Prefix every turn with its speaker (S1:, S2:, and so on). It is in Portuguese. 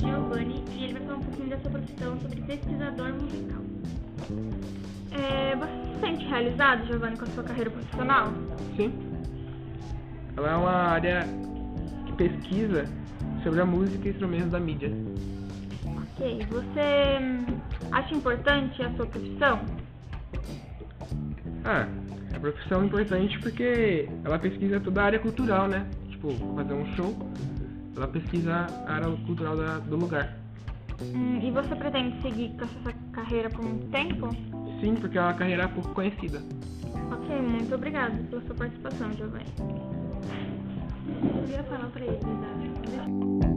S1: Giovanni e ele vai falar um pouquinho da sua profissão sobre pesquisador musical. É, você se sente realizado, Giovanni, com a sua carreira profissional?
S2: Sim. Ela é uma área que pesquisa sobre a música e instrumentos da mídia.
S1: Ok. Você hum, acha importante a sua profissão?
S2: Ah, é a profissão é importante porque ela pesquisa toda a área cultural, né? Tipo, fazer um show ela pesquisa a área cultural da- do lugar.
S1: Hum, e você pretende seguir com essa carreira por muito tempo?
S2: Sim, porque é uma carreira pouco conhecida.
S1: Ok, muito obrigada pela sua participação, Giovanni.
S3: Eu ia falar pra ele, né?